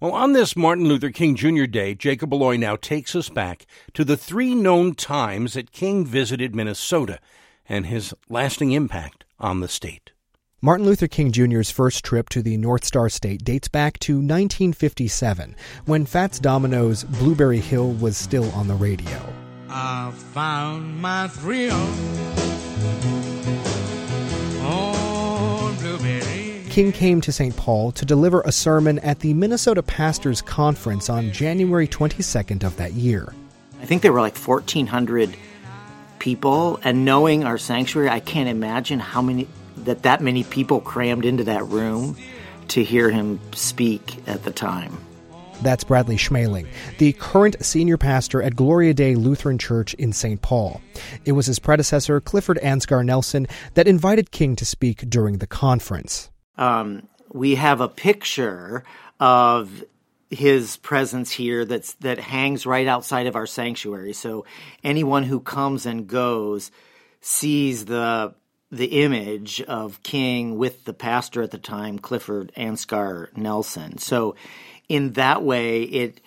Well, on this Martin Luther King Jr. Day, Jacob Aloi now takes us back to the three known times that King visited Minnesota and his lasting impact on the state. Martin Luther King Jr.'s first trip to the North Star State dates back to 1957, when Fats Domino's Blueberry Hill was still on the radio. I found my thrill King came to St. Paul to deliver a sermon at the Minnesota Pastors Conference on January 22nd of that year. I think there were like 1,400 people, and knowing our sanctuary, I can't imagine how many that that many people crammed into that room to hear him speak at the time. That's Bradley Schmeling, the current senior pastor at Gloria Dei Lutheran Church in St. Paul. It was his predecessor, Clifford Ansgar Nelson, that invited King to speak during the conference um, we have a picture of his presence here that's that hangs right outside of our sanctuary. So anyone who comes and goes sees the the image of King with the pastor at the time, Clifford Ansgar Nelson. So in that way it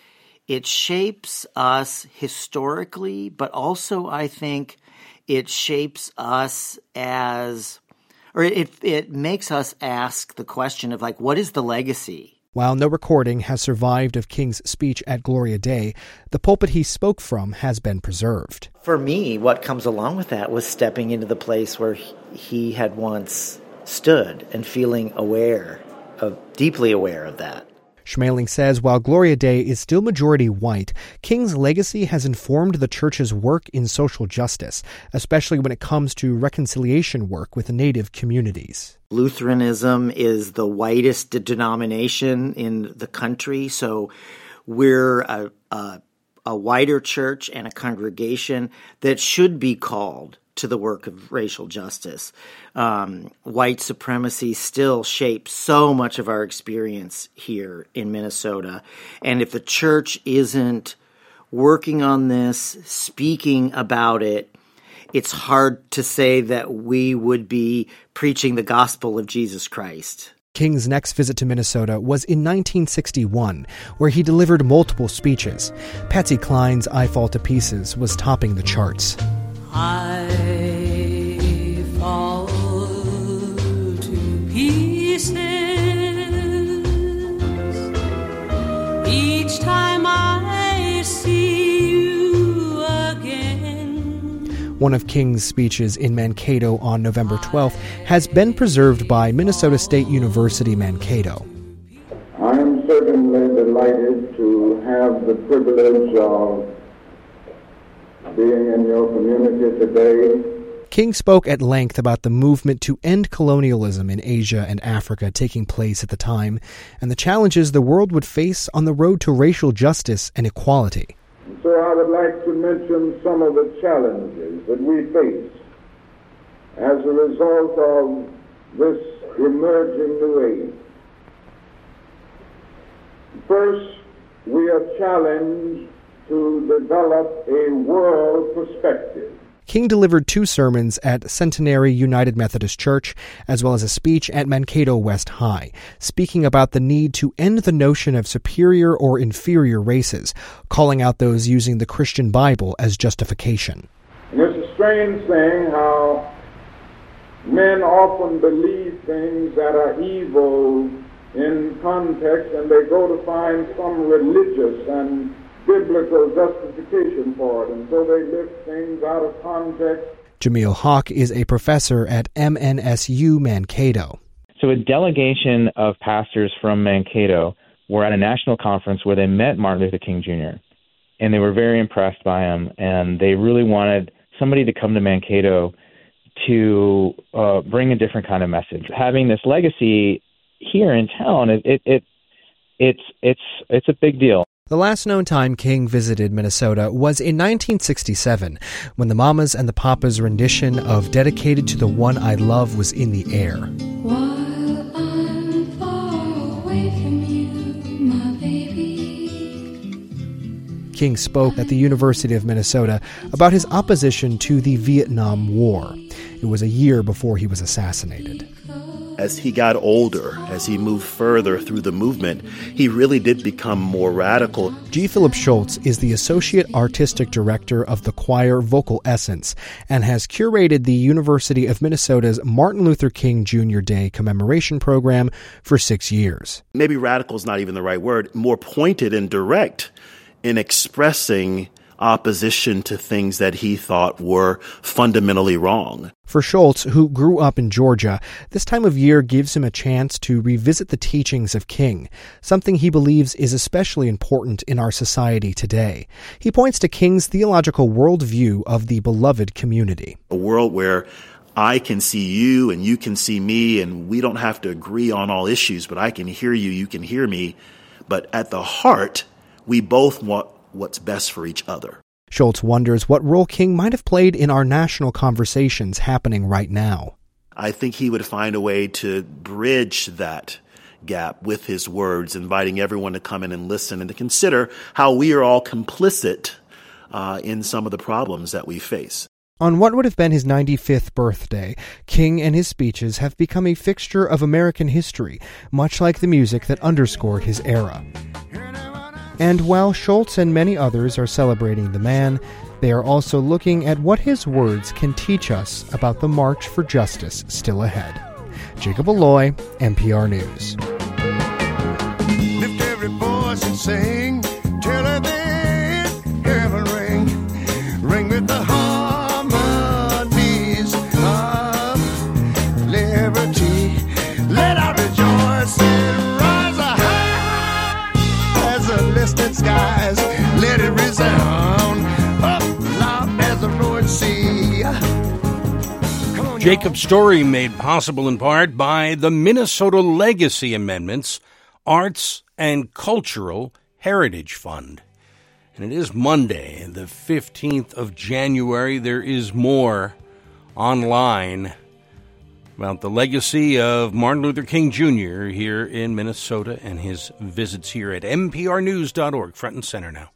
it shapes us historically, but also I think it shapes us as or it it makes us ask the question of like what is the legacy while no recording has survived of King's speech at Gloria Dei, the pulpit he spoke from has been preserved. For me, what comes along with that was stepping into the place where he had once stood and feeling aware of deeply aware of that. Schmeling says while Gloria Dei is still majority white, King's legacy has informed the church's work in social justice, especially when it comes to reconciliation work with Native communities. Lutheranism is the whitest denomination in the country, so we're a, a, a wider church and a congregation that should be called to the work of racial justice. Um, white supremacy still shapes so much of our experience here in Minnesota. And if the church isn't working on this, speaking about it, it's hard to say that we would be preaching the gospel of Jesus Christ. King's next visit to Minnesota was in 1961, where he delivered multiple speeches. Patsy Cline's I Fall to Pieces was topping the charts. I fall to pieces each time I see you again. One of King's speeches in Mankato on November 12th has been preserved by Minnesota State University Mankato. I am certainly delighted to have the privilege of being in your community today. King spoke at length about the movement to end colonialism in Asia and Africa taking place at the time and the challenges the world would face on the road to racial justice and equality. So I would like to mention some of the challenges that we face as a result of this emerging new age. First, we are challenged to develop a world perspective. King delivered two sermons at Centenary United Methodist Church, as well as a speech at Mankato West High, speaking about the need to end the notion of superior or inferior races, calling out those using the Christian Bible as justification. And it's a strange thing how men often believe things that are evil in context, and they go to find some religious and biblical justification for it, and so they lift things out of context. Jameel Haque is a professor at MNSU Mankato. So, a delegation of pastors from Mankato were at a national conference where they met Martin Luther King Jr., and they were very impressed by him, and they really wanted somebody to come to Mankato to uh, bring a different kind of message. Having this legacy here in town, it, it, it it's it's it's a big deal. The last known time King visited Minnesota was in 1967, when the Mamas and the Papas rendition of Dedicated to the One I Love was in the air. King spoke at the University of Minnesota about his opposition to the Vietnam War. It was a year before he was assassinated. As he got older, as he moved further through the movement, he really did become more radical. G. Phillip Shoultz is the Associate Artistic Director of the choir VocalEssence and has curated the University of Minnesota's Martin Luther King Jr. Day commemoration program for six years. Maybe radical is not even the right word, more pointed and direct in expressing opposition to things that he thought were fundamentally wrong. For Shoultz, who grew up in Georgia, this time of year gives him a chance to revisit the teachings of King, something he believes is especially important in our society today. He points to King's theological worldview of the beloved community. A world where I can see you and you can see me, and we don't have to agree on all issues, but I can hear you, you can hear me. But at the heart, we both want what's best for each other. Shoultz wonders what role King might have played in our national conversations happening right now. I think he would find a way to bridge that gap with his words, inviting everyone to come in and listen and to consider how we are all complicit uh, in some of the problems that we face. On what would have been his 95th birthday, King and his speeches have become a fixture of American history, much like the music that underscored his era. And while Shoultz and many others are celebrating the man, they are also looking at what his words can teach us about the march for justice still ahead. Jacob Aloi, MPR News. Jacob's story made possible in part by the Minnesota Legacy Amendments Arts and Cultural Heritage Fund. And it is Monday, the 15th of January. There is more online about the legacy of Martin Luther King Jr. here in Minnesota and his visits here at mprnews.org, front and center now.